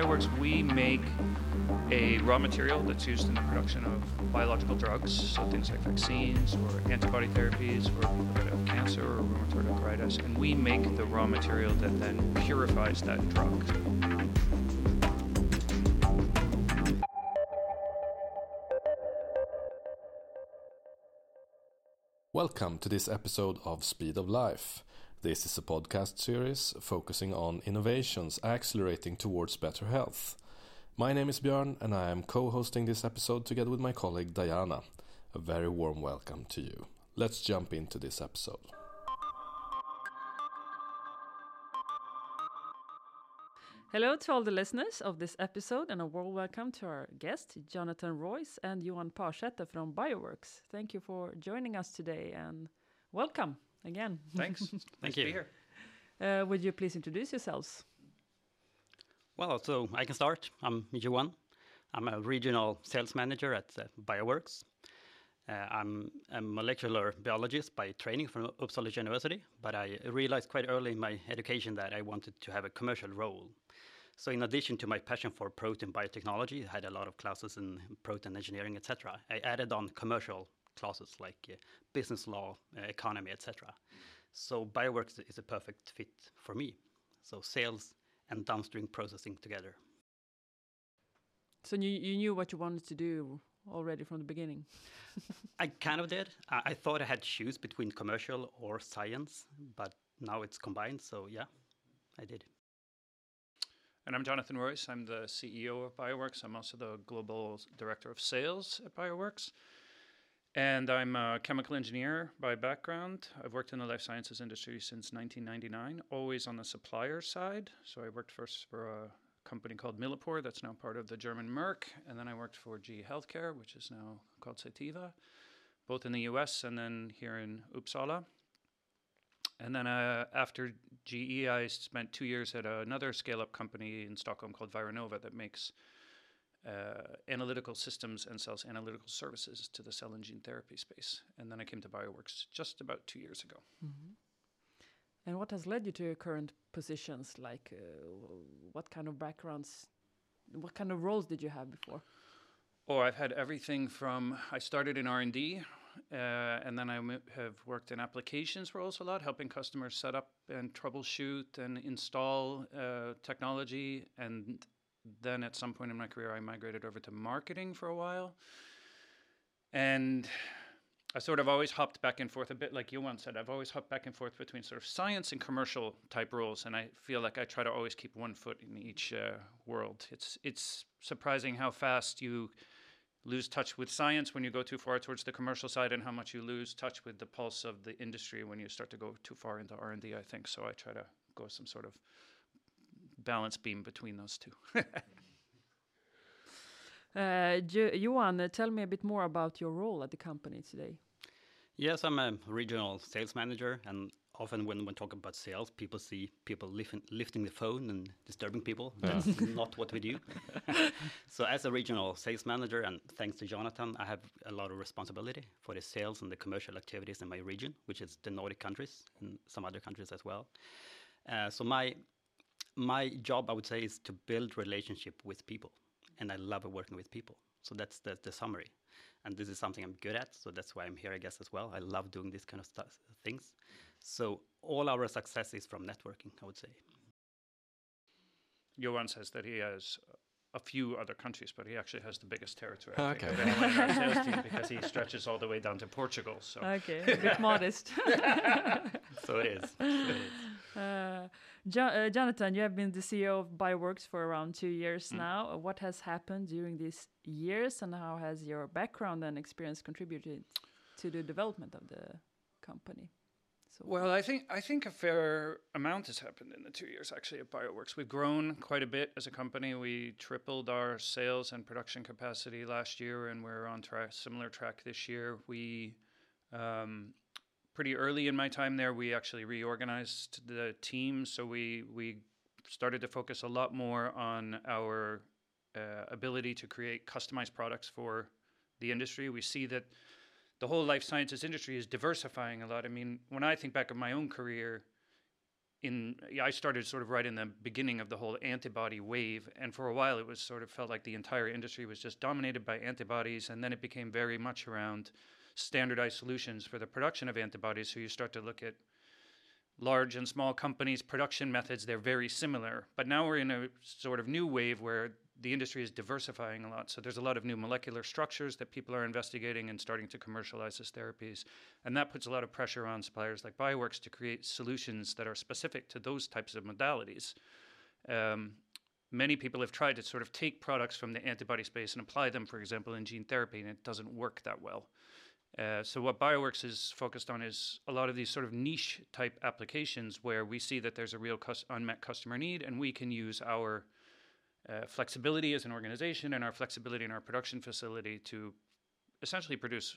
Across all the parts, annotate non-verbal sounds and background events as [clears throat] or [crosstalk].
Bioworks, we make a raw material that's used in the production of biological drugs, so things like vaccines or antibody therapies for people that have cancer or rheumatoid arthritis, and we make the raw material that then purifies that drug. Welcome to this episode of Speed of Life. This is a podcast series focusing on innovations accelerating towards better health. My name is Björn and I am co hosting this episode together with my colleague Diana. A very warm welcome to you. Let's jump into this episode. Hello to all the listeners of this episode, and a warm welcome to our guest, Jonathan Royce and Johan Parsäter from Bioworks. Thank you for joining us today, and welcome again. Thanks. [laughs] Thank to you. be here. Uh, would you please introduce yourselves? Well, so I can start. I'm Johan. I'm a regional sales manager at uh, Bioworks. Uh, I'm a molecular biologist by training from Uppsala University, but I realized quite early in my education that I wanted to have a commercial role. So, in addition to my passion for protein biotechnology, I had a lot of classes in protein engineering, etc. I added on commercial classes like uh, business law, uh, economy, etc. So, Bioworks is a perfect fit for me. So, sales and downstream processing together. So you, you knew what you wanted to do already from the beginning. [laughs] I kind of did. I, I thought I had to choose between commercial or science, but now it's combined. So yeah, I did. And I'm Jonathan Royce. I'm the CEO of Bioworks. I'm also the global director of sales at Bioworks. And I'm a chemical engineer by background. I've worked in the life sciences industry since 1999, always on the supplier side. So I worked first for a company called Millipore, that's now part of the German Merck. And then I worked for GE Healthcare, which is now called Cytiva, both in the US and then here in Uppsala. And then uh, after GE, I spent two years at another scale up company in Stockholm called Vironova that makes uh, analytical systems and sells analytical services to the cell and gene therapy space. And then I came to Bioworks just about two years ago. And what has led you to your current positions? Like, uh, what kind of backgrounds, what kind of roles did you have before? Oh, I've had everything from I started in R and D, uh, and then I have worked in applications roles a lot, helping customers set up and troubleshoot and install uh, technology. And then at some point in my career, I migrated over to marketing for a while. And I sort of always hopped back and forth a bit, like Johan said. I've always hopped back and forth between sort of science and commercial type roles, and I feel like I try to always keep one foot in each uh, world. It's it's surprising how fast you lose touch with science when you go too far towards the commercial side, and how much you lose touch with the pulse of the industry when you start to go too far into R and D. I think so. I try to go some sort of balance beam between those two. [laughs] Uh, Jo- Johan, uh, tell me a bit more about your role at the company today. Yes, I'm a regional sales manager, and often when we talk about sales, people see people lifting, lifting the phone and disturbing people. That's not what we do. [laughs] so, as a regional sales manager, and thanks to Jonathan, I have a lot of responsibility for the sales and the commercial activities in my region, which is the Nordic countries and some other countries as well. Uh, so, my my job, I would say, is to build relationship with people, and I love working with people. So that's the, the summary, and this is something I'm good at. So that's why I'm here, I guess, as well. I love doing this kind of stu- things. So all our success is from networking, I would say. Johan says that he has a few other countries, but he actually has the biggest territory. I think, okay. of anyone in our sales team because he stretches all the way down to Portugal. So Okay, a bit modest. [laughs] [laughs] So it is. So it is. Uh, jo- uh, Jonathan, you have been the CEO of Bioworks for around two years now. Uh, What has happened during these years, and how has your background and experience contributed to the development of the company? So, Well, I think I think a fair amount has happened in the two years actually at Bioworks. We've grown quite a bit as a company. We tripled our sales and production capacity last year, and we're on track similar track this year. We um, pretty early in my time there, we actually reorganized the team, so we we started to focus a lot more on our uh, ability to create customized products for the industry. We see that the whole life sciences industry is diversifying a lot. I mean, when I think back of my own career, in I started sort of right in the beginning of the whole antibody wave, and for a while it was sort of felt like the entire industry was just dominated by antibodies, and then it became very much around standardized solutions for the production of antibodies. So you start to look at large and small companies' production methods; they're very similar. But now we're in a sort of new wave where the industry is diversifying a lot. So there's a lot of new molecular structures that people are investigating and starting to commercialize as therapies. And that puts a lot of pressure on suppliers like Bioworks to create solutions that are specific to those types of modalities. Um, many people have tried to sort of take products from the antibody space and apply them, for example, in gene therapy, and it doesn't work that well. Uh, so what Bioworks is focused on is a lot of these sort of niche type applications where we see that there's a real cus- unmet customer need, and we can use our uh, flexibility as an organization and our flexibility in our production facility to essentially produce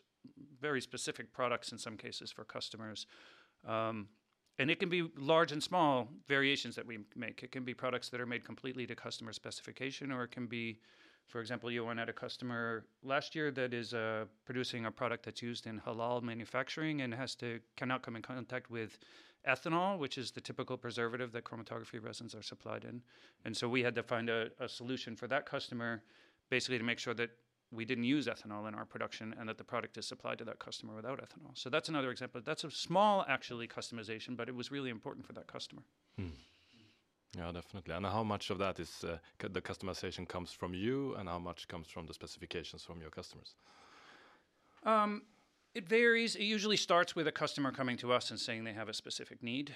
very specific products in some cases for customers. Um, and it can be large and small variations that we make. It can be products that are made completely to customer specification, or it can be, for example, Johan had a customer last year that is uh, producing a product that's used in halal manufacturing and has to cannot come in contact with ethanol, which is the typical preservative that chromatography resins are supplied in. And so we had to find a, a, solution for that customer, basically to make sure that we didn't use ethanol in our production and that the product is supplied to that customer without ethanol. So that's another example. That's a small, actually, customization, but it was really important for that customer. Hmm. Yeah, definitely. And how much of that is uh, the customization comes from you, and how much comes from the specifications from your customers? Um, it varies. It usually starts with a customer coming to us and saying they have a specific need,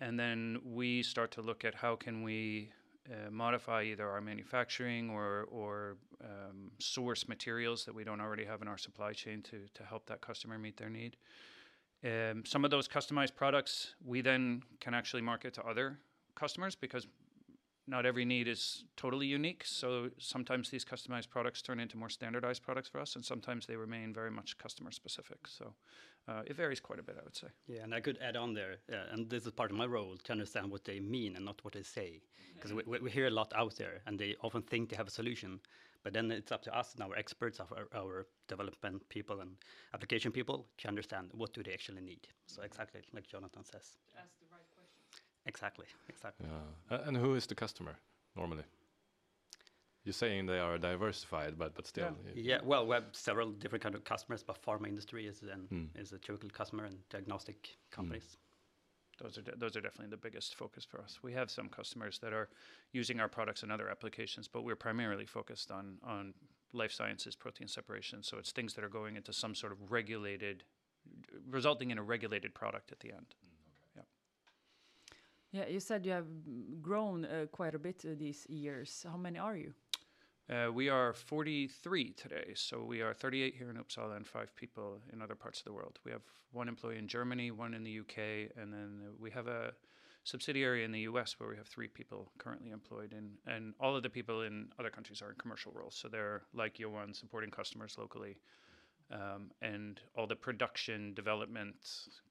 and then we start to look at how can we uh, modify either our manufacturing or or um, source materials that we don't already have in our supply chain to to help that customer meet their need. Um, some of those customized products we then can actually market to other customers because not every need is totally unique. So sometimes these customized products turn into more standardized products for us, and sometimes they remain very much customer specific. So uh, it varies quite a bit, I would say. Yeah, and I could add on there, uh, and this is part of my role to understand what they mean and not what they say, because we, we, hear a lot out there, and they often think they have a solution, but then it's up to us and our experts, our, our development people and application people, to understand what do they actually need. So exactly like Jonathan says. Exactly, exactly. Yeah. and who is the customer normally? You're saying they are diversified, but but still. Yeah, yeah well, we have several different kind of customers, but pharma industry is then mm. is a typical customer and diagnostic companies. Mm. Those are those are definitely the biggest focus for us. We have some customers that are using our products in other applications, but we're primarily focused on on life sciences protein separation. So it's things that are going into some sort of regulated, resulting in a regulated product at the end. Yeah, you said you have grown uh, quite a bit uh, these years. How many are you? Uh, we are 43 today. So we are 38 here in Uppsala and five people in other parts of the world. We have one employee in Germany, one in the UK, and then we have a subsidiary in the US where we have three people currently employed. In, and all of the people in other countries are in commercial roles. So they're like Johan, supporting customers locally. Um, and all the production, development,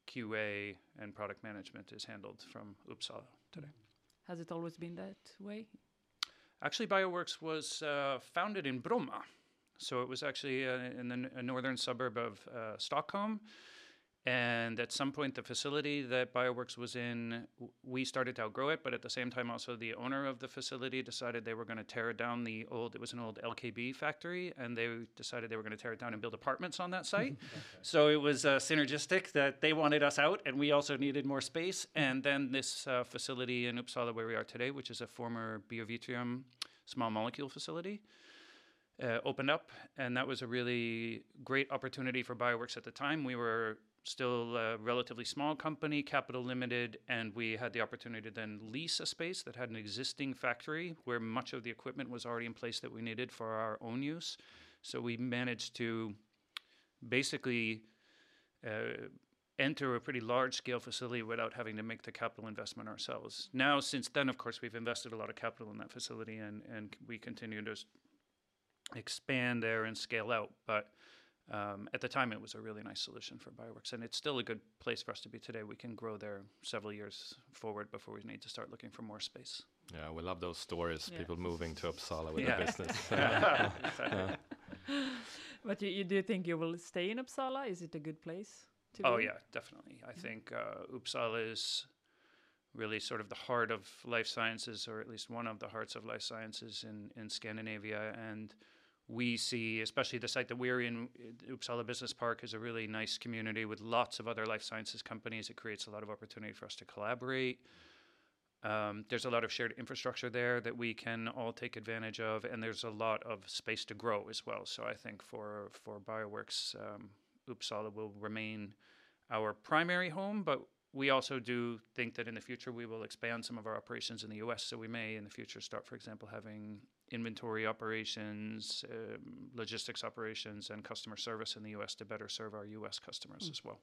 QA, and product management is handled from Uppsala today. Has it always been that way? Actually, Bioworks was uh, founded in Bromma. So it was actually uh, in the northern suburb of uh, Stockholm. And at some point, the facility that Bioworks was in, we started to outgrow it. But at the same time, also the owner of the facility decided they were going to tear down the old. It was an old LKB factory, and they decided they were going to tear it down and build apartments on that [laughs] site. So it was uh, synergistic that they wanted us out, and we also needed more space. And then this uh, facility in Uppsala, where we are today, which is a former Biovitrum small molecule facility. Uh, opened up, and that was a really great opportunity for Bioworks at the time. We were still a relatively small company, capital limited, and we had the opportunity to then lease a space that had an existing factory where much of the equipment was already in place that we needed for our own use. So we managed to basically uh, enter a pretty large scale facility without having to make the capital investment ourselves. Now, since then, of course, we've invested a lot of capital in that facility and, and we continue to expand there and scale out. But um, at the time, it was a really nice solution for Bioworks, and it's still a good place for us to be today. We can grow there several years forward before we need to start looking for more space. Yeah, we love those stories. Yeah. People moving to Uppsala with yeah. their business. [laughs] yeah. [laughs] but you, you do think you will stay in Uppsala? Is it a good place? To Oh be? yeah, definitely. I think uh, Uppsala is really sort of the heart of life sciences, or at least one of the hearts of life sciences in in Scandinavia. And we see, especially the site that we're in, Uppsala Business Park, is a really nice community with lots of other life sciences companies. It creates a lot of opportunity for us to collaborate. Um, there's a lot of shared infrastructure there that we can all take advantage of, and there's a lot of space to grow as well. So I think for for Bioworks, um, Uppsala will remain our primary home, but we also do think that in the future we will expand some of our operations in the U.S. So we may in the future start, for example, having inventory operations, um, logistics operations, and customer service in the U.S. to better serve our U.S. customers as well.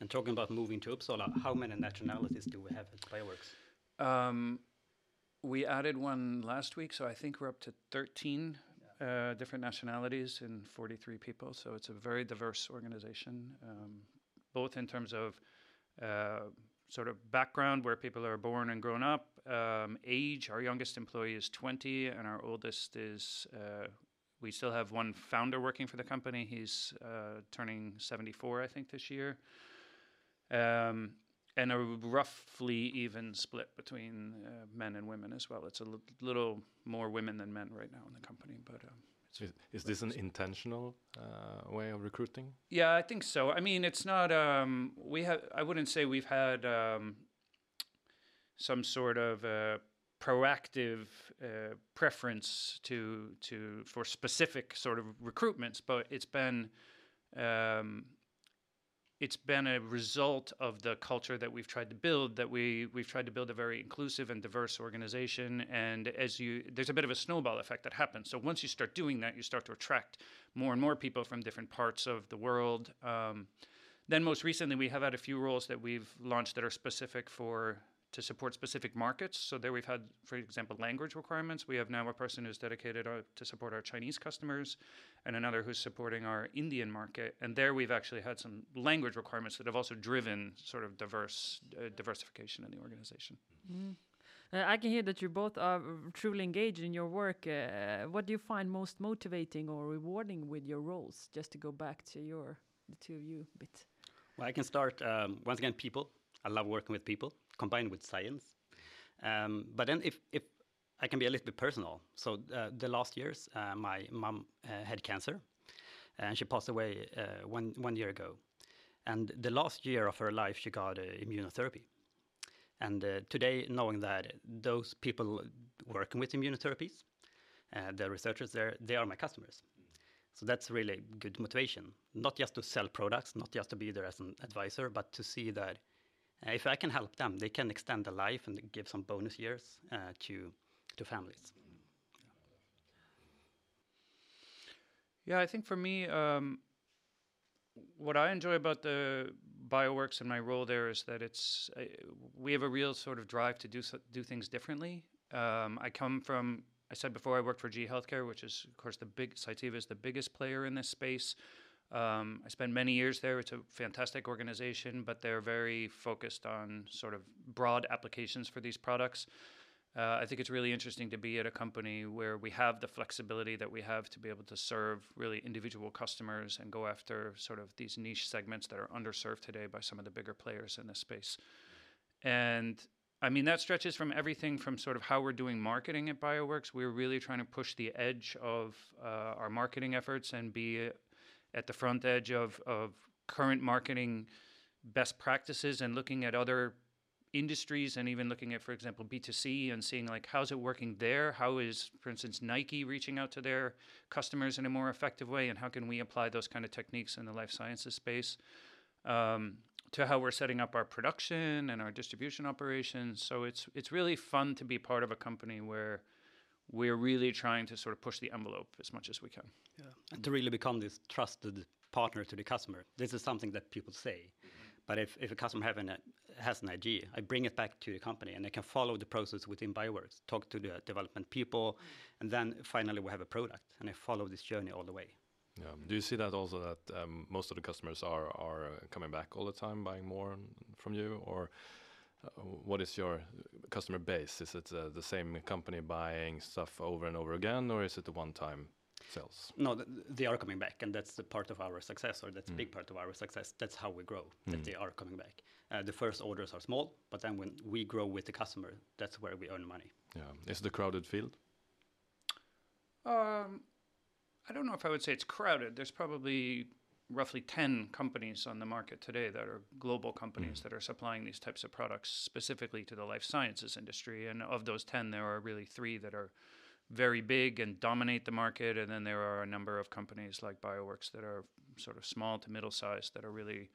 And talking about moving to Uppsala, how many nationalities do we have at Bioworks? Um, we added one last week, so I think we're up to 13 uh, different nationalities and 43 people. So it's a very diverse organization, um, both in terms of uh, sort of background, where people are born and grown up, um, age. Our youngest employee is 20, and our oldest is. Uh, we still have one founder working for the company. He's uh, turning 74, I think, this year. Um, and a roughly even split between uh, men and women as well. It's a l- little more women than men right now in the company, but um, Is, is this an intentional uh, way of recruiting? yeah, I think so. I mean, it's not. Um, we have. I wouldn't say we've had um, some sort of uh, proactive uh, preference to to for specific sort of recruitments, but it's been. Um, it's been a result of the culture that we've tried to build that we we've tried to build a very inclusive and diverse organization and as you there's a bit of a snowball effect that happens so once you start doing that you start to attract more and more people from different parts of the world um, then most recently we have had a few roles that we've launched that are specific for to support specific markets so there we've had for example language requirements we have now a person who's dedicated uh, to support our chinese customers and another who's supporting our indian market and there we've actually had some language requirements that have also driven sort of diverse uh, diversification in the organization Mm. Uh, I can hear that you both are uh, truly engaged in your work. Uh, what do you find most motivating or rewarding with your roles? Just to go back to your, the two of you a bit. Well, I can start um, once again. People, I love working with people, combined with science. Um, but then, if if I can be a little bit personal, so uh, the last years, uh, my mom uh, had cancer, and she passed away uh, one one year ago. And the last year of her life, she got uh, immunotherapy. And today, knowing that those people working with immunotherapies, the researchers there, they are my customers. So that's really good motivation, not just to sell products, not just to be there as an advisor, but to see that if I can help them, they can extend their life and give some bonus years uh, to to families. Yeah, I think for me, um, what I enjoy about the Bioworks and my role there is that it's uh, we have a real sort of drive to do so, do things differently. Um, I come from I said before I worked for GE Healthcare, which is of course the big Cytiva is the biggest player in this space. Um, I spent many years there. It's a fantastic organization, but they're very focused on sort of broad applications for these products. Uh, I think it's really interesting to be at a company where we have the flexibility that we have to be able to serve really individual customers and go after sort of these niche segments that are underserved today by some of the bigger players in this space. And I mean, that stretches from everything from sort of how we're doing marketing at Bioworks. We're really trying to push the edge of uh, our marketing efforts and be at the front edge of, of current marketing best practices and looking at other industries and even looking at, for example, B2C and seeing like how's it working there? How is, for instance, Nike reaching out to their customers in a more effective way? And how can we apply those kind of techniques in the life sciences space? Um, to how we're setting up our production and our distribution operations. So it's it's really fun to be part of a company where we're really trying to sort of push the envelope as much as we can. And to really become this trusted partner to the customer. This is something that people say. But if, if a customer have an, has an idea, I bring it back to the company and they can follow the process within Bioworks, talk to the development people, and then finally we have a product and I follow this journey all the way. Yeah. Do you see that also that um, most of the customers are are coming back all the time, buying more from you, or uh, what is your customer base? Is it uh, the same company buying stuff over and over again, or is it a one-time sales? No, they are coming back, and that's the part of our success, or that's a big part of our success. That's how we grow. That they are coming back. Uh, the first orders are small, but then when we grow with the customer, that's where we earn money. Yeah. Is it a crowded field? Um, I don't know if I would say it's crowded. There's probably roughly 10 companies on the market today that are global companies that are supplying these types of products specifically to the life sciences industry. And of those 10, there are really three that are very big and dominate the market. And then there are a number of companies like Bioworks that are sort of small to middle sized that are really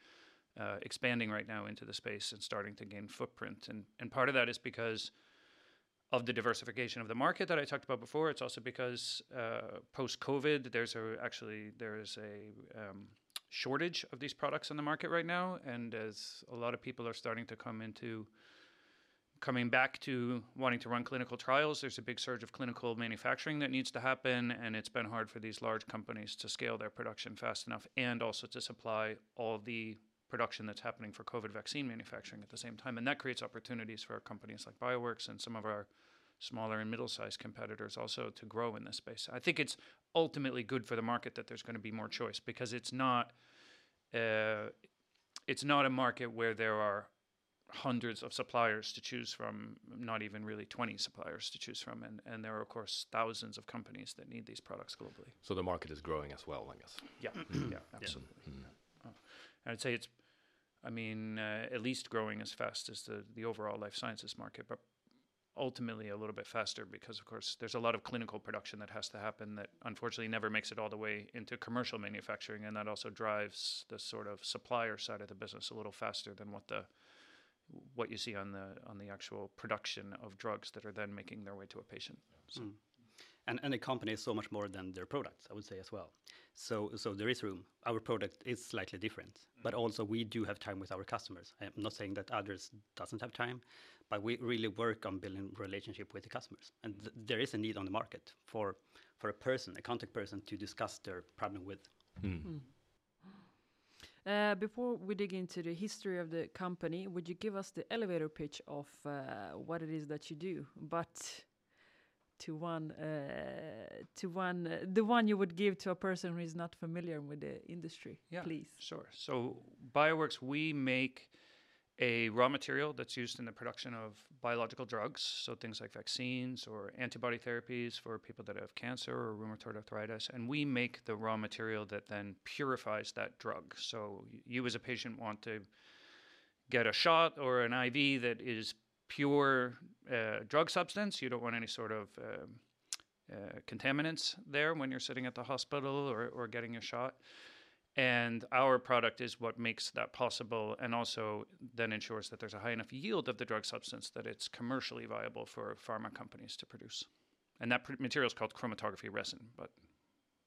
uh, expanding right now into the space and starting to gain footprint. And, and part of that is because of the diversification of the market that I talked about before. It's also because uh, post COVID, there's a, actually there is a um, shortage of these products on the market right now, and as a lot of people are starting to come into coming back to wanting to run clinical trials, there's a big surge of clinical manufacturing that needs to happen, and it's been hard for these large companies to scale their production fast enough, and also to supply all the production that's happening for COVID vaccine manufacturing at the same time. And that creates opportunities for companies like Bioworks and some of our smaller and middle sized competitors also to grow in this space. I think it's ultimately good for the market that there's going to be more choice because it's not. Uh, it's not a market where there are hundreds of suppliers to choose from, not even really 20 suppliers to choose from. And, and there are, of course, thousands of companies that need these products globally. So the market is growing as well, I guess. Yeah, yeah, absolutely. Oh. And I'd say it's, I mean, uh, at least growing as fast as the, the overall life sciences market, but ultimately a little bit faster because, of course, there's a lot of clinical production that has to happen that unfortunately never makes it all the way into commercial manufacturing, and that also drives the sort of supplier side of the business a little faster than what the what you see on the on the actual production of drugs that are then making their way to a patient. So. And, and a company is so much more than their products, I would say as well. So, so there is room. Our product is slightly different, but also we do have time with our customers. I'm not saying that others doesn't have time, but we really work on building relationship with the customers. And th- there is a need on the market for for a person, a contact person, to discuss their problem with. Uh, before we dig into the history of the company, would you give us the elevator pitch of uh, what it is that you do? But to one, uh, to one, uh, the one you would give to a person who is not familiar with the industry, Yeah, please. Sure. So Bioworks, we make a raw material that's used in the production of biological drugs, so things like vaccines or antibody therapies for people that have cancer or rheumatoid arthritis, and we make the raw material that then purifies that drug. So you as a patient want to get a shot or an IV that is pure uh, drug substance. You don't want any sort of um, uh, contaminants there when you're sitting at the hospital or, or getting a shot. And our product is what makes that possible and also then ensures that there's a high enough yield of the drug substance that it's commercially viable for pharma companies to produce. And that pr- material is called chromatography resin, but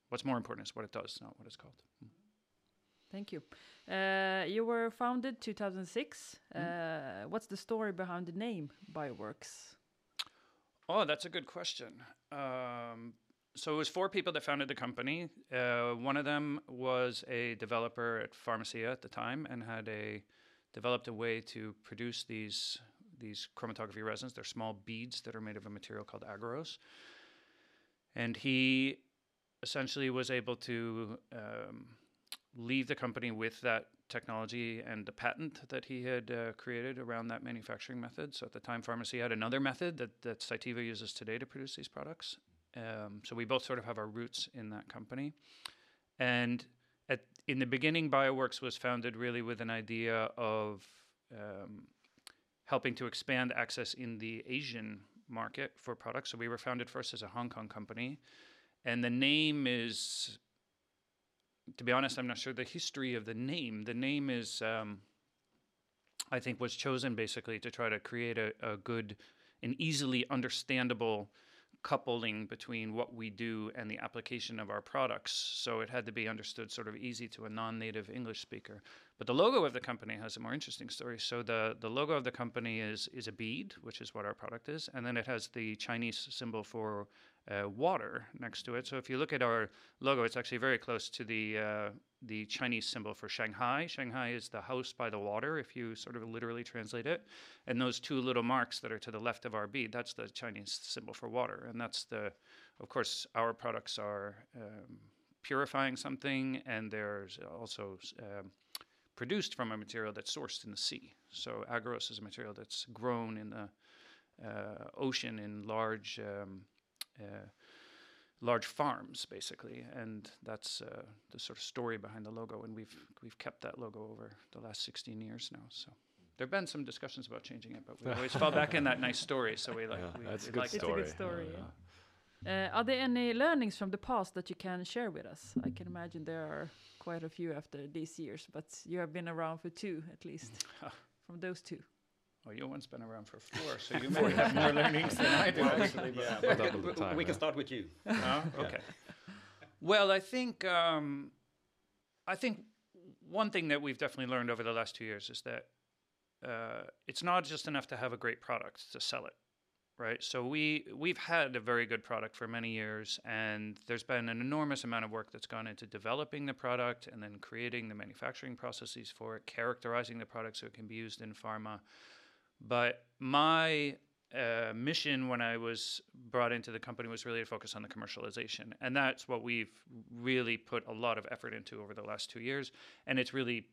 what's more important is what it does, not what it's called. Thank you. Uh, you were founded 2006. Mm-hmm. Uh, what's the story behind the name Bioworks? Oh, that's a good question. Um, so it was four people that founded the company. Uh, one of them was a developer at Pharmacia at the time and had a developed a way to produce these these chromatography resins. They're small beads that are made of a material called agarose. And he essentially was able to um, leave the company with that technology and the patent that he had uh, created around that manufacturing method. So at the time, Pharmacia had another method that, that Cytiva uses today to produce these products. Um, so we both sort of have our roots in that company. And at, in the beginning, Bioworks was founded really with an idea of um, helping to expand access in the Asian market for products. So we were founded first as a Hong Kong company. And the name is to be honest, I'm not sure the history of the name. The name is, um, I think, was chosen basically to try to create a, a good and easily understandable coupling between what we do and the application of our products. So it had to be understood sort of easy to a non-native English speaker. But the logo of the company has a more interesting story. So the, the logo of the company is is a bead, which is what our product is, and then it has the Chinese symbol for uh, water next to it. So if you look at our logo, it's actually very close to the uh, the Chinese symbol for Shanghai. Shanghai is the house by the water, if you sort of literally translate it. And those two little marks that are to the left of our bead, that's the Chinese symbol for water, and that's the of course, our products are um, purifying something, and there's also um, produced from a material that's sourced in the sea. So agarose is a material that's grown in the uh, ocean in large um, uh, large farms, basically, and that's uh, the sort of story behind the logo. And we've we've kept that logo over the last 16 years now. So there have been some discussions about changing it, but we always fall back in that nice story. So we like Yeah, we, that's a good like It's it. a good Story. story. yeah. Uh, are there any learnings from the past that you can share with us? I can imagine there are quite a few after these years, but you have been around for two at least. [laughs] from those two. Well, Johan's been around for four, so you [laughs] may have more learnings than I do, actually. But Yeah, [laughs] Well, we, double the we- time, we can yeah. start with you. No? Okay. Well, I think um, I think one thing that we've definitely learned over the last two years is that uh, it's not just enough to have a great product to sell it, right? So we we've had a very good product for many years, and there's been an enormous amount of work that's gone into developing the product and then creating the manufacturing processes for it, characterizing the product so it can be used in pharma. But my uh, mission when I was brought into the company was really to focus on the commercialization, and that's what we've really put a lot of effort into over the last two years, and it's really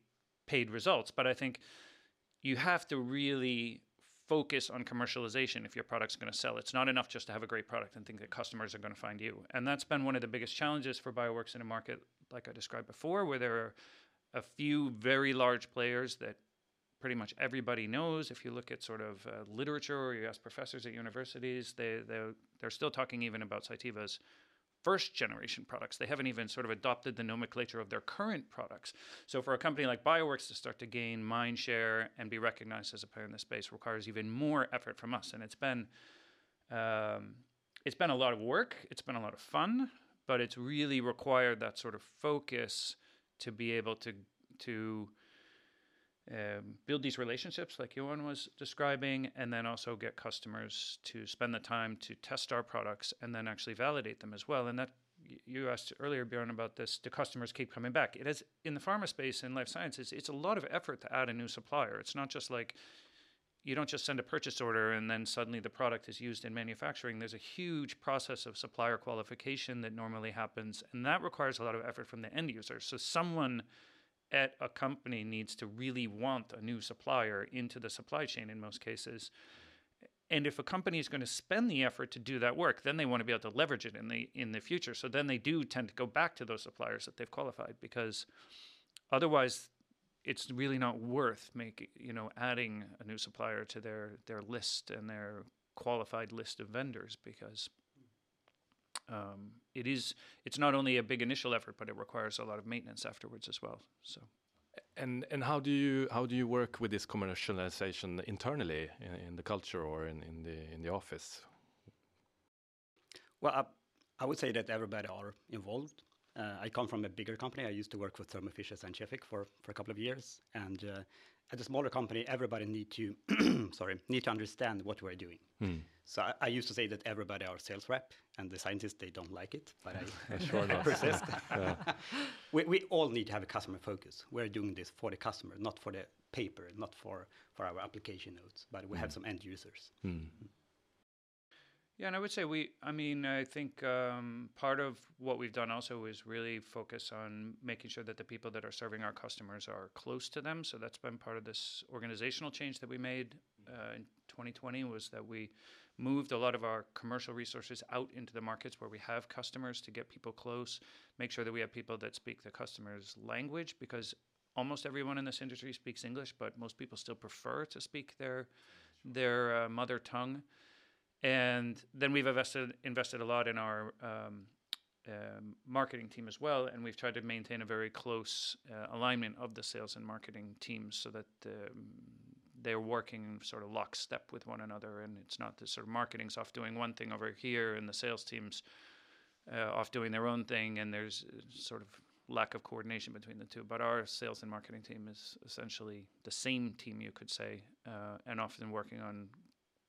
paid results. But I think you have to really focus on commercialization if your product's going to sell. It's not enough just to have a great product and think that customers are going to find you, and that's been one of the biggest challenges for Bioworks in a market like I described before, where there are a few very large players that pretty much everybody knows. If you look at sort of uh, literature or you ask professors at universities, they, they, they're still talking even about Cytiva's first generation products. They haven't even sort of adopted the nomenclature of their current products. So for a company like Bioworks to start to gain mind share and be recognized as a player in the space requires even more effort from us. And it's been, um, it's been a lot of work. It's been a lot of fun, but it's really required that sort of focus to be able to, to, um, build these relationships like Johan was describing, and then also get customers to spend the time to test our products and then actually validate them as well. And that you asked earlier, Bjorn, about this. The customers keep coming back. It is in the pharma space and life sciences. It's a lot of effort to add a new supplier. It's not just like you don't just send a purchase order and then suddenly the product is used in manufacturing. There's a huge process of supplier qualification that normally happens, and that requires a lot of effort from the end user. So someone at a company needs to really want a new supplier into the supply chain in most cases. And if a company is going to spend the effort to do that work, then they want to be able to leverage it in the in the future. So then they do tend to go back to those suppliers that they've qualified because otherwise it's really not worth making you know adding a new supplier to their their list and their qualified list of vendors because um, it is it's not only a big initial effort but it requires a lot of maintenance afterwards as well so And and how do you how do you work with this commercialization internally in, in the culture or in, in the in the office? Well, I, I would say that everybody are involved. Uh, I come from a bigger company. I used to work for Thermo Fisher Scientific for, for a couple of years, and uh, at a smaller company, everybody need to [clears throat] sorry need to understand what we're doing. Hmm. So I, I used to say that everybody are sales rep, and the scientists they don't like it, but I, [laughs] Sure [laughs] enough. persist. [laughs] we, we all need to have a customer focus. We're doing this for the customer, not for the paper, not for, for our application notes, but we have hmm. some end users. Hmm. Yeah, and I would say we, I mean, I think um, part of what we've done also is really focus on making sure that the people that are serving our customers are close to them. So that's been part of this organizational change that we made uh, in 2020 was that we moved a lot of our commercial resources out into the markets where we have customers to get people close, make sure that we have people that speak the customer's language because almost everyone in this industry speaks English, but most people still prefer to speak their their uh, mother tongue and then we've invested invested a lot in our um, um, marketing team as well, and we've tried to maintain a very close uh, alignment of the sales and marketing teams so that um, they're working sort of lockstep with one another, and it's not the sort of marketing's off doing one thing over here, and the sales teams uh, off doing their own thing, and there's uh, sort of lack of coordination between the two. But our sales and marketing team is essentially the same team, you could say, uh, and often working on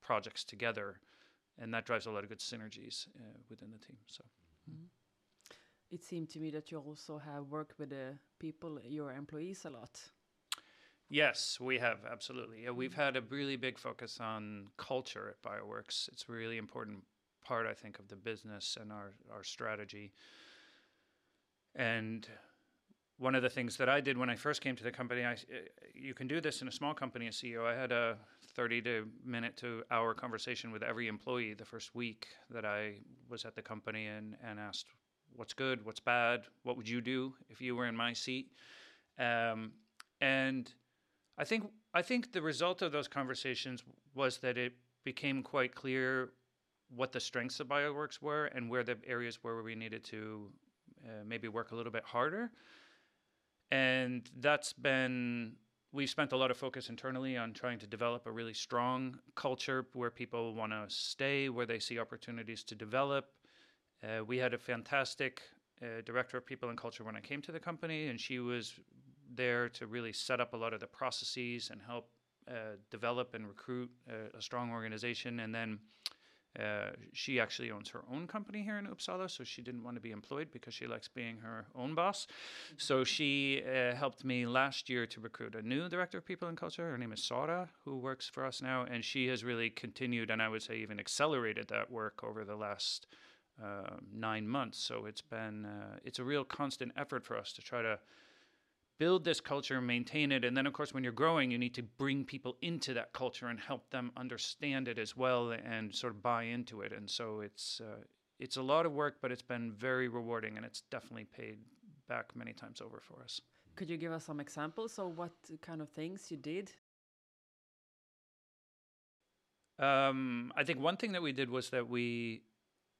projects together and that drives a lot of good synergies uh, within the team. So It seemed to me that you also have worked with the people, your employees, a lot. yes, we have absolutely. Yeah, we've had a really big focus on culture at Bioworks. It's a really important part, I think, of the business and our, our strategy. And one of the things that I did when I first came to the company, I, you can do this in a small company as CEO. I had a 30 to minute to hour conversation with every employee the first week that I was at the company and, and asked what's good, what's bad, what would you do if you were in my seat? Um, and I think I think the result of those conversations was that it became quite clear what the strengths of Bioworks were and where the areas were where we needed to uh, maybe work a little bit harder. And that's been we've spent a lot of focus internally on trying to develop a really strong culture where people want to stay, where they see opportunities to develop. Uh, we had a fantastic uh, director of people and culture when I came to the company, and she was there to really set up a lot of the processes and help uh, develop and recruit a, a, strong organization. And then uh, she actually owns her own company here in Uppsala, so she didn't want to be employed because she likes being her own boss. So she uh, helped me last year to recruit a new director of people and culture. Her name is Sara, who works for us now, and she has really continued and I would say even accelerated that work over the last. Uh, nine months, so it's been uh, it's a real constant effort for us to try to build this culture, maintain it, and then of course when you're growing, you need to bring people into that culture and help them understand it as well and sort of buy into it. And so it's uh, it's a lot of work, but it's been very rewarding, and it's definitely paid back many times over for us. Could you give us some examples of what kind of things you did? Um, I think one thing that we did was that we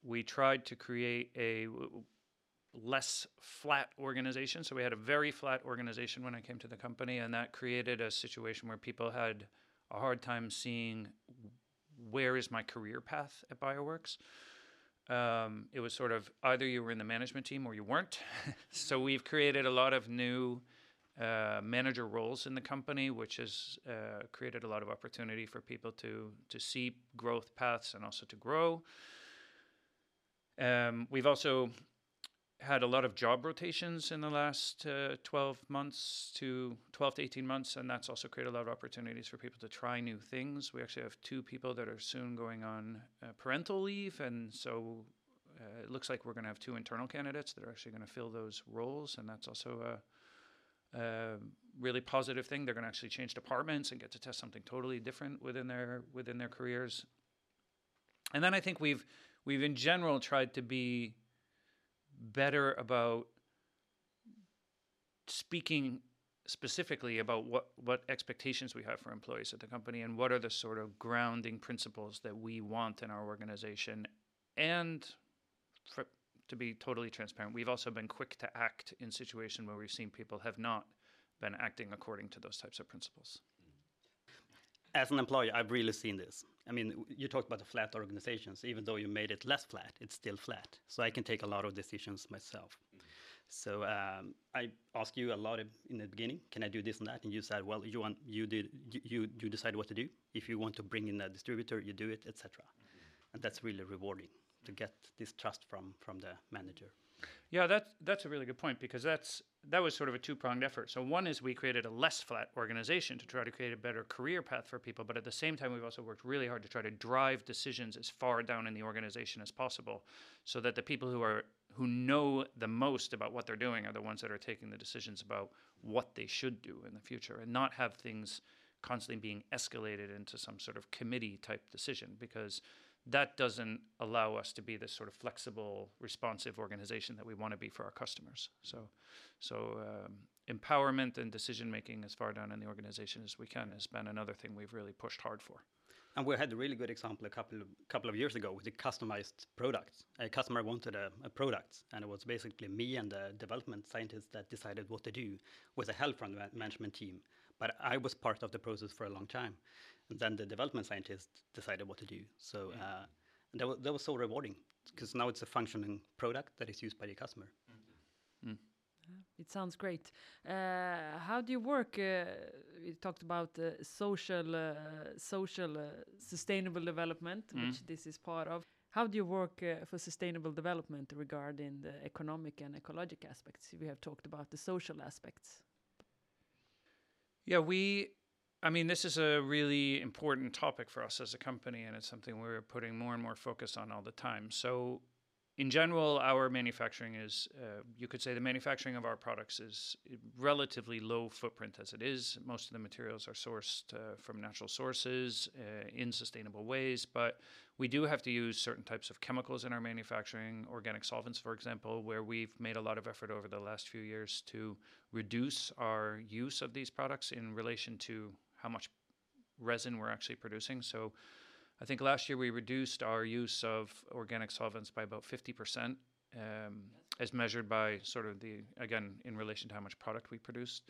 we tried to create a less flat organization. So we had a very flat organization when I came to the company, and that created a situation where people had a hard time seeing where is my career path at Bioworks. Um, it was sort of either you were in the management team or you weren't. [laughs] so we've created a lot of new uh, manager roles in the company, which has uh, created a lot of opportunity for people to to see growth paths and also to grow. Um, we've also had a lot of job rotations in the last uh, 12 months to 12 to 18 months, and that's also created a lot of opportunities for people to try new things. We actually have two people that are soon going on uh, parental leave, and so uh, it looks like we're going to have two internal candidates that are actually going to fill those roles, and that's also a, a really positive thing. They're going to actually change departments and get to test something totally different within their within their careers. And then I think we've we've in general tried to be better about speaking specifically about what, what expectations we have for employees at the company and what are the sort of grounding principles that we want in our organization. And for, to be totally transparent, we've also been quick to act in situations where we've seen people have not been acting according to those types of principles. As an employee, I've really seen this. I mean, you talked about the flat organizations. Even though you made it less flat, it's still flat. So I can take a lot of decisions myself. Mm-hmm. So um, I asked you a lot of, in the beginning, can I do this and that? And you said, well, you want, you did, you you decide what to do. If you want to bring in a distributor, you do it, etc. Mm-hmm. And that's really rewarding to get this trust from from the manager. Yeah, that's that's a really good point because that's that was sort of a two pronged effort. So one is we created a less flat organization to try to create a better career path for people, but at the same time we've also worked really hard to try to drive decisions as far down in the organization as possible, so that the people who are who know the most about what they're doing are the ones that are taking the decisions about what they should do in the future, and not have things constantly being escalated into some sort of committee type decision because that doesn't allow us to be this sort of flexible, responsive organization that we want to be for our customers. So, so um, empowerment and decision making as far down in the organization as we can has been another thing we've really pushed hard for. And we had a really good example a couple of, couple of years ago with the customized product. A customer wanted a, a product, and it was basically me and the development scientists that decided what to do with the help from the management team. But I was part of the process for a long time. And then the development scientist decided what to do. So uh, that, was, that was so rewarding because now it's a functioning product that is used by the customer. Mm. It sounds great. Uh, how do you work? Uh, you talked about uh, social, uh, social uh, sustainable development, mm. which this is part of. How do you work uh, for sustainable development regarding the economic and ecological aspects? We have talked about the social aspects. Yeah, we I mean, this is a really important topic for us as a company, and it's something we're putting more and more focus on all the time. So, in general, our manufacturing is, uh, you could say, the manufacturing of our products is relatively low footprint as it is. Most of the materials are sourced uh, from natural sources uh, in sustainable ways, but we do have to use certain types of chemicals in our manufacturing, organic solvents, for example, where we've made a lot of effort over the last few years to reduce our use of these products in relation to how much resin we're actually producing. So I think last year we reduced our use of organic solvents by about 50%, um, as measured by sort of the, again, in relation to how much product we produced.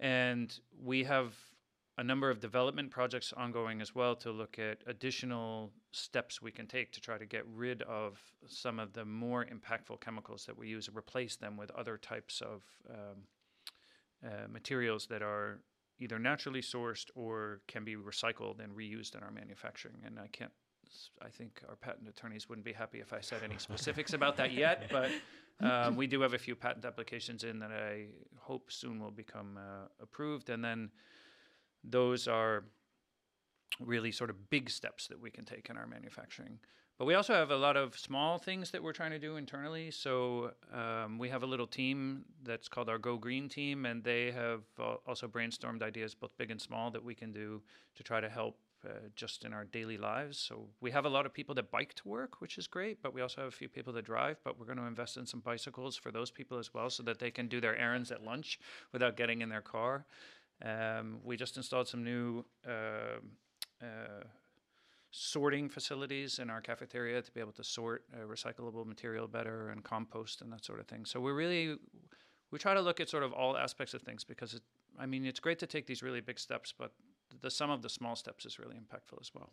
And we have a number of development projects ongoing as well to look at additional steps we can take to try to get rid of some of the more impactful chemicals that we use and replace them with other types of um, uh, materials that are either naturally sourced or can be recycled and reused in our manufacturing. And I can't, I think our patent attorneys wouldn't be happy if I said any specifics about that yet, [laughs] but um, we do have a few patent applications in that I hope soon will become uh, approved. And then those are really sort of big steps that we can take in our manufacturing. But we also have a lot of small things that we're trying to do internally. So um, we have a little team that's called our Go Green team, and they have uh, also brainstormed ideas, both big and small, that we can do to try to help uh, just in our daily lives. So we have a lot of people that bike to work, which is great, but we also have a few people that drive. But we're going to invest in some bicycles for those people as well, so that they can do their errands at lunch without getting in their car. Um, we just installed some new. Uh, uh, sorting facilities in our cafeteria to be able to sort uh, recyclable material better and compost and that sort of thing. So we're really we try to look at sort of all aspects of things because it, I mean it's great to take these really big steps, but the sum of the small steps is really impactful as well.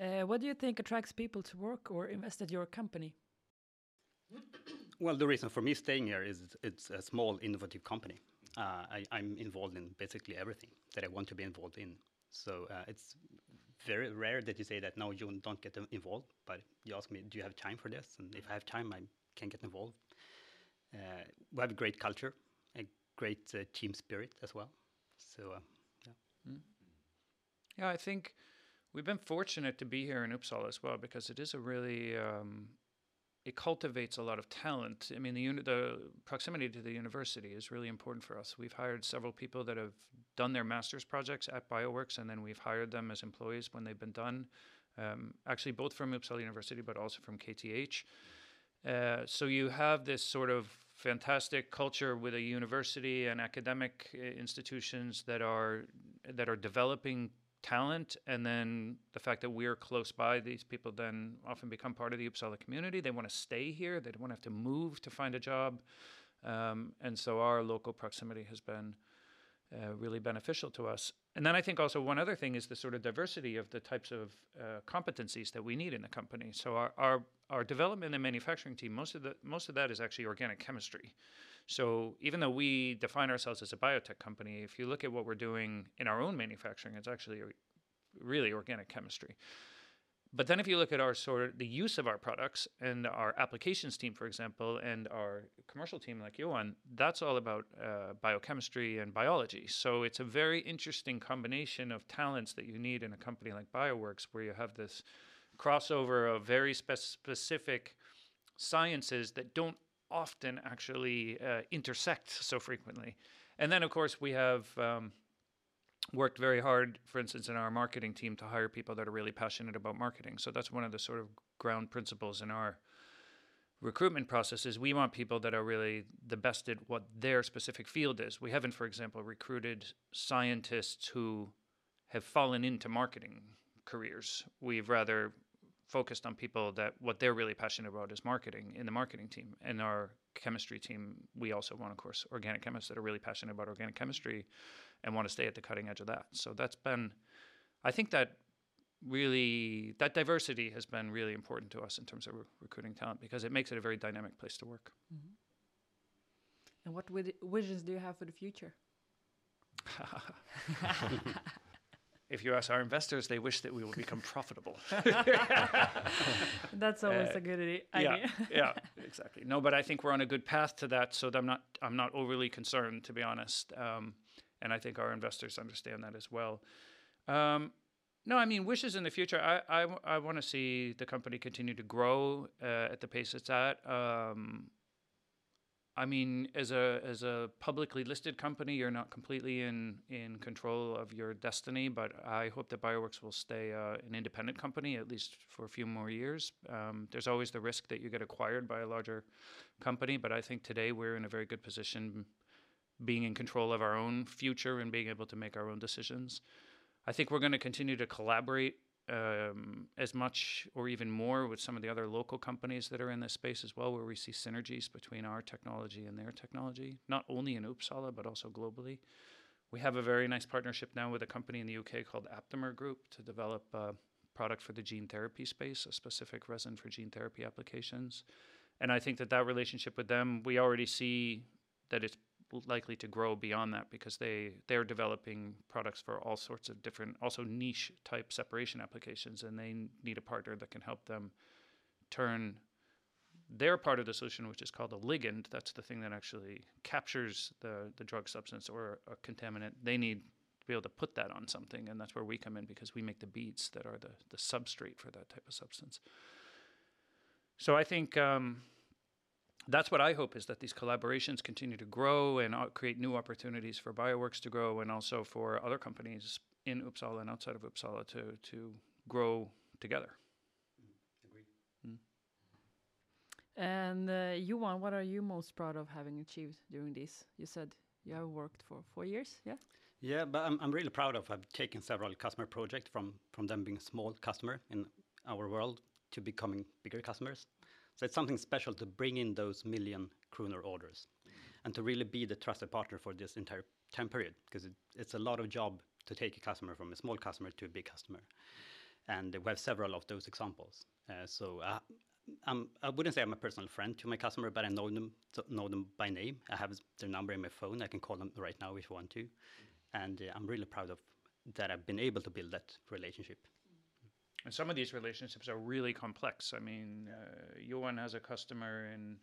Uh, what do you think attracts people to work or invest at your company? [clears throat] Well, the reason for me staying here is it's a small, innovative company. Uh, I, am involved in basically everything that I want to be involved in. So uh, it's very rare that you say that no, you don't get involved. But you ask me, do you have time for this? And if I have time, I can get involved. Uh, we have a great culture, a great uh, team spirit as well. So, uh, yeah. Mm. Yeah, I think we've been fortunate to be here in Uppsala as well because it is a really um, it cultivates a lot of talent. I mean, the uni- the proximity to the university is really important for us. We've hired several people that have done their master's projects at Bioworks, and then we've hired them as employees when they've been done. Um, actually, both from Uppsala University, but also from KTH. Uh, so you have this sort of fantastic culture with a university and academic uh, institutions that are that are developing talent and then the fact that we're close by these people then often become part of the uppsala community. They want to stay here. They don't want to have to move to find a job. Um, and so our local proximity has been uh, really beneficial to us. And then i think also one other thing is the sort of diversity of the types of uh, competencies that we need in the company. So our, our our development and manufacturing team most of the most of that is actually organic chemistry so even though we define ourselves as a biotech company, if you look at what we're doing in our own manufacturing, it's actually really organic chemistry. But then if you look at our sort of the use of our products and our applications team, for example, and our commercial team like Johan, that's all about uh, biochemistry and biology. So it's a very interesting combination of talents that you need in a company like Bioworks, where you have this crossover of very spe- specific sciences that don't often actually uh, intersect so frequently. And then, of course, we have um, worked very hard, for instance, in our marketing team to hire people that are really passionate about marketing. So that's one of the sort of ground principles in our recruitment process is we want people that are really the best at what their specific field is. We haven't, for example, recruited scientists who have fallen into marketing careers. We've rather focused on people that what they're really passionate about is marketing in the marketing team. And our chemistry team, we also want, of course, organic chemists that are really passionate about organic chemistry and want to stay at the cutting edge of that. So that's been, I think that really, that diversity has been really important to us in terms of re- recruiting talent because it makes it a very dynamic place to work. Mm-hmm. And what visions do you have for the future? [laughs] if you ask our investors, they wish that we will become profitable. [laughs] [laughs] That's always uh, a good idea. Yeah, yeah, [laughs] exactly. No, but I think we're on a good path to that. So I'm not, I'm not overly concerned, to be honest. Um, and I think our investors understand that as well. Um, no, I mean wishes in the future. I I, I want to see the company continue to grow uh, at the pace it's at. Um, I mean, as a as a publicly listed company, you're not completely in in control of your destiny. But I hope that Bioworks will stay uh, an independent company at least for a few more years. Um, there's always the risk that you get acquired by a larger company, but I think today we're in a very good position, being in control of our own future and being able to make our own decisions. I think we're going to continue to collaborate um, as much or even more with some of the other local companies that are in this space as well, where we see synergies between our technology and their technology, not only in Uppsala, but also globally. We have a very nice partnership now with a company in the UK called Aptamer Group to develop a product for the gene therapy space, a specific resin for gene therapy applications. And I think that that relationship with them, we already see that it's likely to grow beyond that because they they're developing products for all sorts of different also niche type separation applications and they need a partner that can help them turn their part of the solution which is called a ligand that's the thing that actually captures the the drug substance or a contaminant they need to be able to put that on something and that's where we come in because we make the beads that are the the substrate for that type of substance. So i think um, that's what I hope is that these collaborations continue to grow and uh, create new opportunities for Bioworks to grow and also for other companies in Uppsala and outside of Uppsala to to grow together. Agree. And uh, Johan, what are you most proud of having achieved during this? You said you have worked for four years, yeah? Yeah, but I'm, I'm really proud of I've taken several customer projects from from them being a small customer in our world to becoming bigger customers. So it's something special to bring in those million kroner orders and to really be the trusted partner for this entire time period because it, it's a lot of job to take a customer from a small customer to a big customer. And we have several of those examples. Uh, so uh, I wouldn't say I'm a personal friend to my customer, but I know them know them by name. I have their number in my phone. I can call them right now if I want to, and uh, I'm really proud of that. I've been able to build that relationship. And some of these relationships are really complex. I mean, uh, Johan has a customer in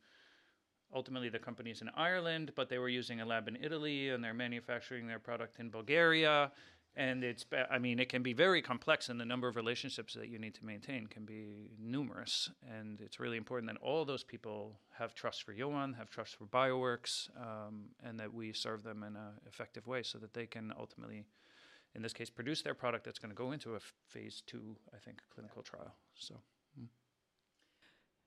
ultimately the company's in Ireland, but they were using a lab in Italy and they're manufacturing their product in Bulgaria. And it's, I mean, it can be very complex, and the number of relationships that you need to maintain can be numerous. And it's really important that all those people have trust for Johan, have trust for Bioworks, um, and that we serve them in an effective way so that they can ultimately in this case, produce their product that's going to go into a phase two, I think, clinical trial. So. Mm.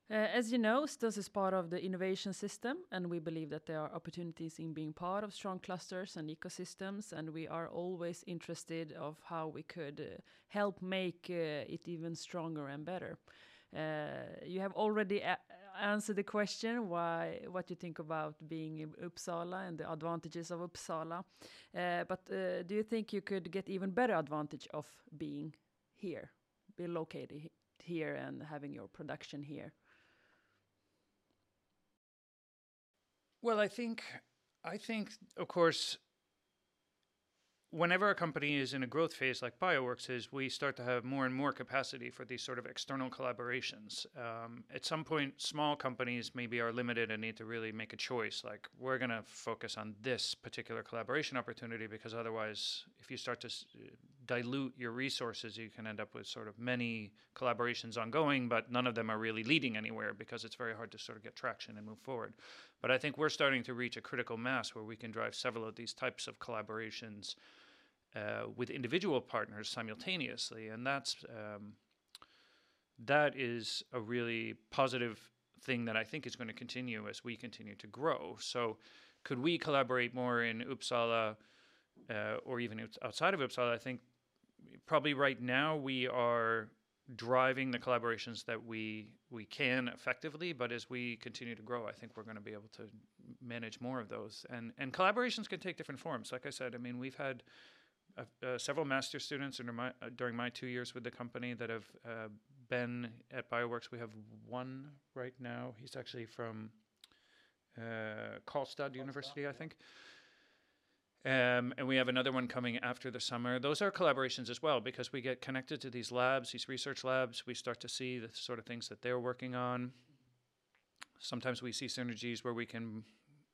Uh, as you know, Stuns is part of the innovation system, and we believe that there are opportunities in being part of strong clusters and ecosystems. And we are always interested of how we could uh, help make uh, it even stronger and better. Uh, you have already answer the question why what you think about being in Uppsala and the advantages of Uppsala. Uh, but uh, do you think you could get even better advantage of being here, be located here and having your production here? Well, I think I think of course whenever a company is in a growth phase like Bioworks is, we start to have more and more capacity for these sort of external collaborations. Um, at some point, small companies maybe are limited and need to really make a choice. Like, we're going to focus on this particular collaboration opportunity because otherwise, if you start to s- dilute your resources, you can end up with sort of many collaborations ongoing, but none of them are really leading anywhere because it's very hard to sort of get traction and move forward. But I think we're starting to reach a critical mass where we can drive several of these types of collaborations uh, with individual partners simultaneously, and that's um, that is a really positive thing that I think is going to continue as we continue to grow. So, could we collaborate more in Uppsala uh, or even outside of Uppsala? I think probably right now we are driving the collaborations that we we can effectively but as we continue to grow i think we're going to be able to manage more of those and and collaborations can take different forms like i said i mean we've had uh, several master students my, uh, during my two years with the company that have uh, been at bioworks we have one right now he's actually from uh, karlstad university i think um, and we have another one coming after the summer. Those are collaborations as well because we get connected to these labs, these research labs. We start to see the sort of things that they're working on. Sometimes we see synergies where we can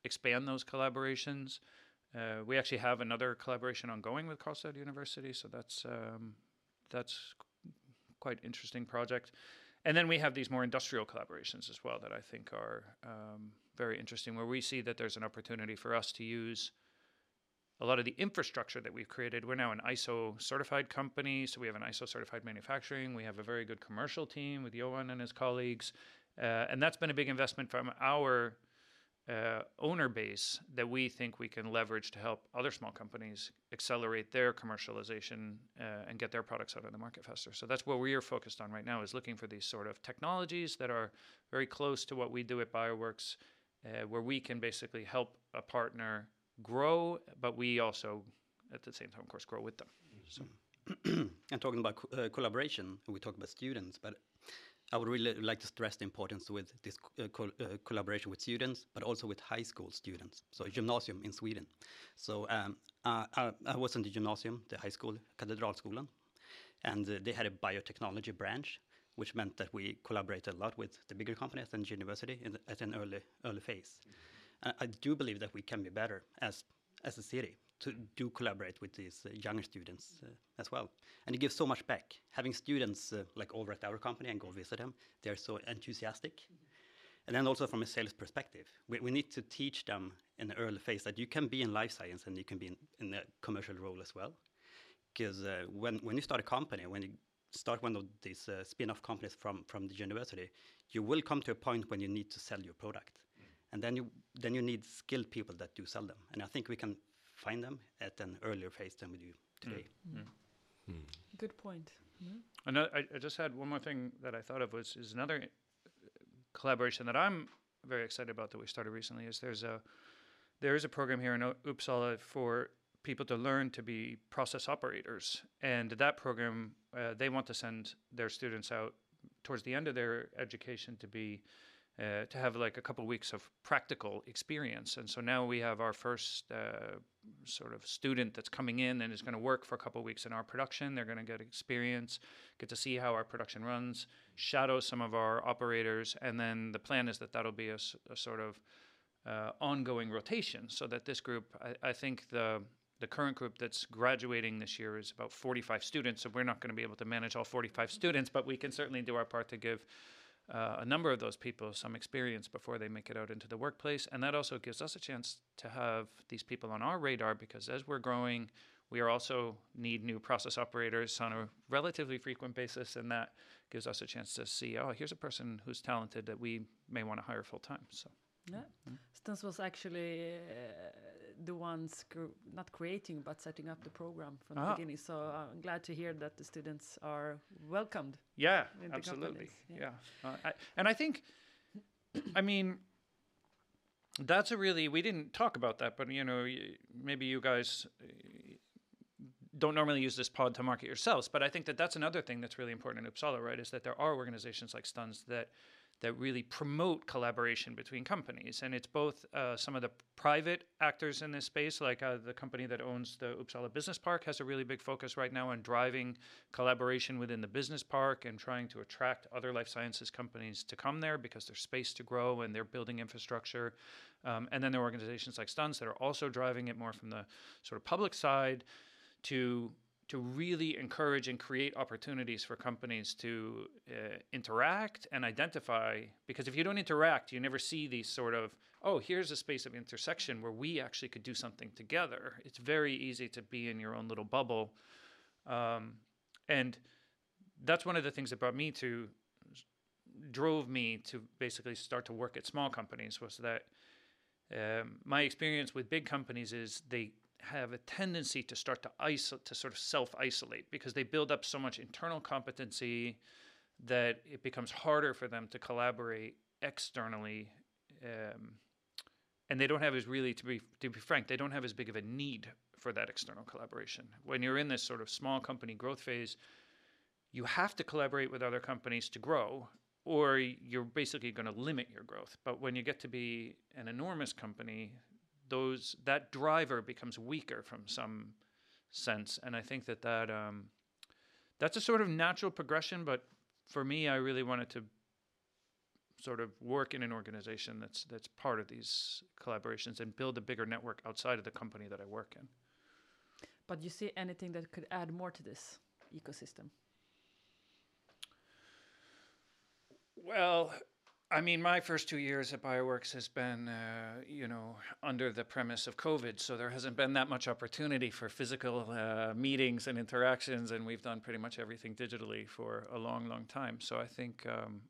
expand those collaborations. Uh, we actually have another collaboration ongoing with Karlstad University, so that's um, that's quite interesting project. And then we have these more industrial collaborations as well that I think are um, very interesting, where we see that there's an opportunity for us to use a lot of the infrastructure that we've created. We're now an ISO certified company, so we have an ISO certified manufacturing. We have a very good commercial team with Johan and his colleagues, uh, and that's been a big investment from our uh, owner base that we think we can leverage to help other small companies accelerate their commercialization uh, and get their products out on the market faster. So that's what we are focused on right now is looking for these sort of technologies that are very close to what we do at Bioworks, uh, where we can basically help a partner grow, but we also, at the same time, of course, grow with them. So. [clears throat] and talking about co uh, collaboration, we talk about students, but I would really like to stress the importance with this uh, co uh, collaboration with students, but also with high school students, so gymnasium in Sweden. So um, uh, I, I, was in the gymnasium, the high school, Katedralskolan, and uh, they had a biotechnology branch, which meant that we collaborated a lot with the bigger companies and the university the, at an early early phase. I do believe that we can be better as as a city to do collaborate with these uh, younger students uh, as well. And it gives so much back. Having students uh, like over at our company and go visit them, they're so enthusiastic. Mm -hmm. And then also from a sales perspective, we, we need to teach them in the early phase that you can be in life science and you can be in, in a commercial role as well. Because uh, when, when you start a company, when you start one of these uh, spin-off companies from, from the university, you will come to a point when you need to sell your product. Mm. And then you, then you need skilled people that do sell them. And I think we can find them at an earlier phase than we do today. Mm. Mm. Mm. Good point. Another, I, I, just had one more thing that I thought of was is another uh, collaboration that I'm very excited about that we started recently. Is there's a there is a program here in Uppsala for people to learn to be process operators, and that program uh, they want to send their students out towards the end of their education to be uh, to have like a couple weeks of practical experience. And so now we have our first uh, sort of student that's coming in and is going to work for a couple weeks in our production. They're going to get experience, get to see how our production runs, shadow some of our operators, and then the plan is that that'll be a, a sort of uh, ongoing rotation. So that this group, I, I think the the current group that's graduating this year is about 45 students. So we're not going to be able to manage all 45 students, but we can certainly do our part to give uh, a number of those people some experience before they make it out into the workplace. And that also gives us a chance to have these people on our radar because as we're growing, we are also need new process operators on a relatively frequent basis. And that gives us a chance to see, oh, here's a person who's talented that we may want to hire full time. So. Yeah, mm. Stuns was actually uh, the ones not creating but setting up the program from the ah. beginning. So I'm glad to hear that the students are welcomed. Yeah, absolutely. Yeah, yeah. Uh, I, and I think, I mean, that's a really we didn't talk about that, but you know, maybe you guys uh, don't normally use this pod to market yourselves, but I think that that's another thing that's really important in Uppsala, right? Is that there are organizations like Stuns that that really promote collaboration between companies. And it's both uh, some of the private actors in this space, like uh, the company that owns the Uppsala Business Park, has a really big focus right now on driving collaboration within the business park and trying to attract other life sciences companies to come there because there's space to grow and they're building infrastructure. Um, and then there are organizations like Stuns that are also driving it more from the sort of public side to to really encourage and create opportunities for companies to uh, interact and identify. Because if you don't interact, you never see these sort of, oh, here's a space of intersection where we actually could do something together. It's very easy to be in your own little bubble. Um, and that's one of the things that brought me to, drove me to basically start to work at small companies was that um, my experience with big companies is they have a tendency to start to isolate, to sort of self-isolate because they build up so much internal competency that it becomes harder for them to collaborate externally. Um, and they don't have as really, to be to be frank, they don't have as big of a need for that external collaboration. When you're in this sort of small company growth phase, you have to collaborate with other companies to grow, or you're basically going to limit your growth. But when you get to be an enormous company those that driver becomes weaker from some sense, and I think that that um, that's a sort of natural progression. But for me, I really wanted to sort of work in an organization that's that's part of these collaborations and build a bigger network outside of the company that I work in. But you see anything that could add more to this ecosystem? Well, I mean, my first two years at Bioworks has been, uh, you know, under the premise of COVID, so there hasn't been that much opportunity for physical uh, meetings and interactions, and we've done pretty much everything digitally for a long, long time. So I think, um,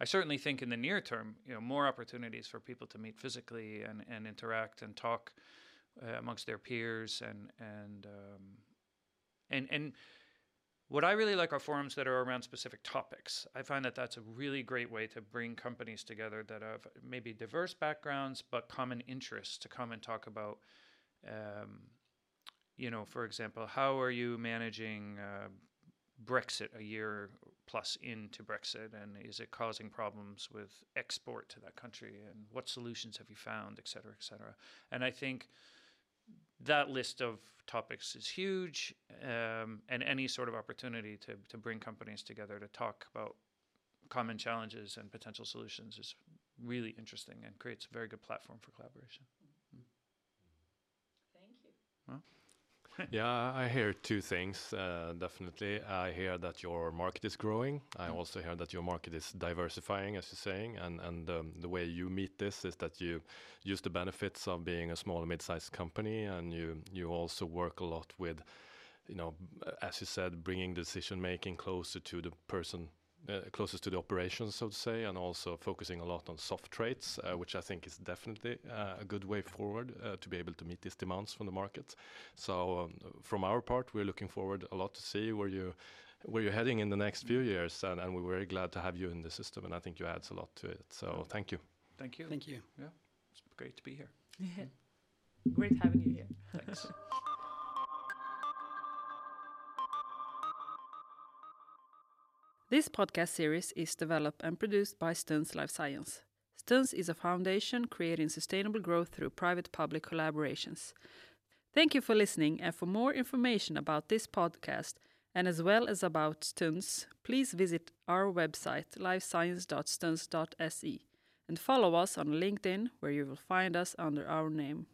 I certainly think in the near term, you know, more opportunities for people to meet physically and, and interact and talk uh, amongst their peers and and um, and and what I really like are forums that are around specific topics. I find that that's a really great way to bring companies together that have maybe diverse backgrounds but common interests to come and talk about. Um, you know, for example, how are you managing uh, Brexit a year plus into Brexit, and is it causing problems with export to that country, and what solutions have you found, et cetera, et cetera. And I think that list of topics is huge, um, and any sort of opportunity to, to bring companies together to talk about common challenges and potential solutions is really interesting and creates a very good platform for collaboration. Thank you. Well, [laughs] yeah, I hear two things. Uh, definitely, I hear that your market is growing. I also hear that your market is diversifying, as you're saying, and and um, the way you meet this is that you use the benefits of being a small and mid-sized company, and you you also work a lot with, you know, as you said, bringing decision making closer to the person closest to the operations, so to say, and also focusing a lot on soft traits, uh, which I think is definitely uh, a good way forward uh, to be able to meet these demands from the market. So, um, from our part, we're looking forward a lot to see where you where you're heading in the next few years, and, and we're very glad to have you in the system, and I think you adds a lot to it. So, thank you. Thank you. Thank you. Yeah, it's great to be here. [laughs] Great having you here. Thanks. [laughs] This podcast series is developed and produced by Stuns Life Science. Stuns is a foundation creating sustainable growth through private public collaborations. Thank you for listening, and for more information about this podcast and as well as about Stuns, please visit our website lifescience.stuns.se and follow us on LinkedIn where you will find us under our name.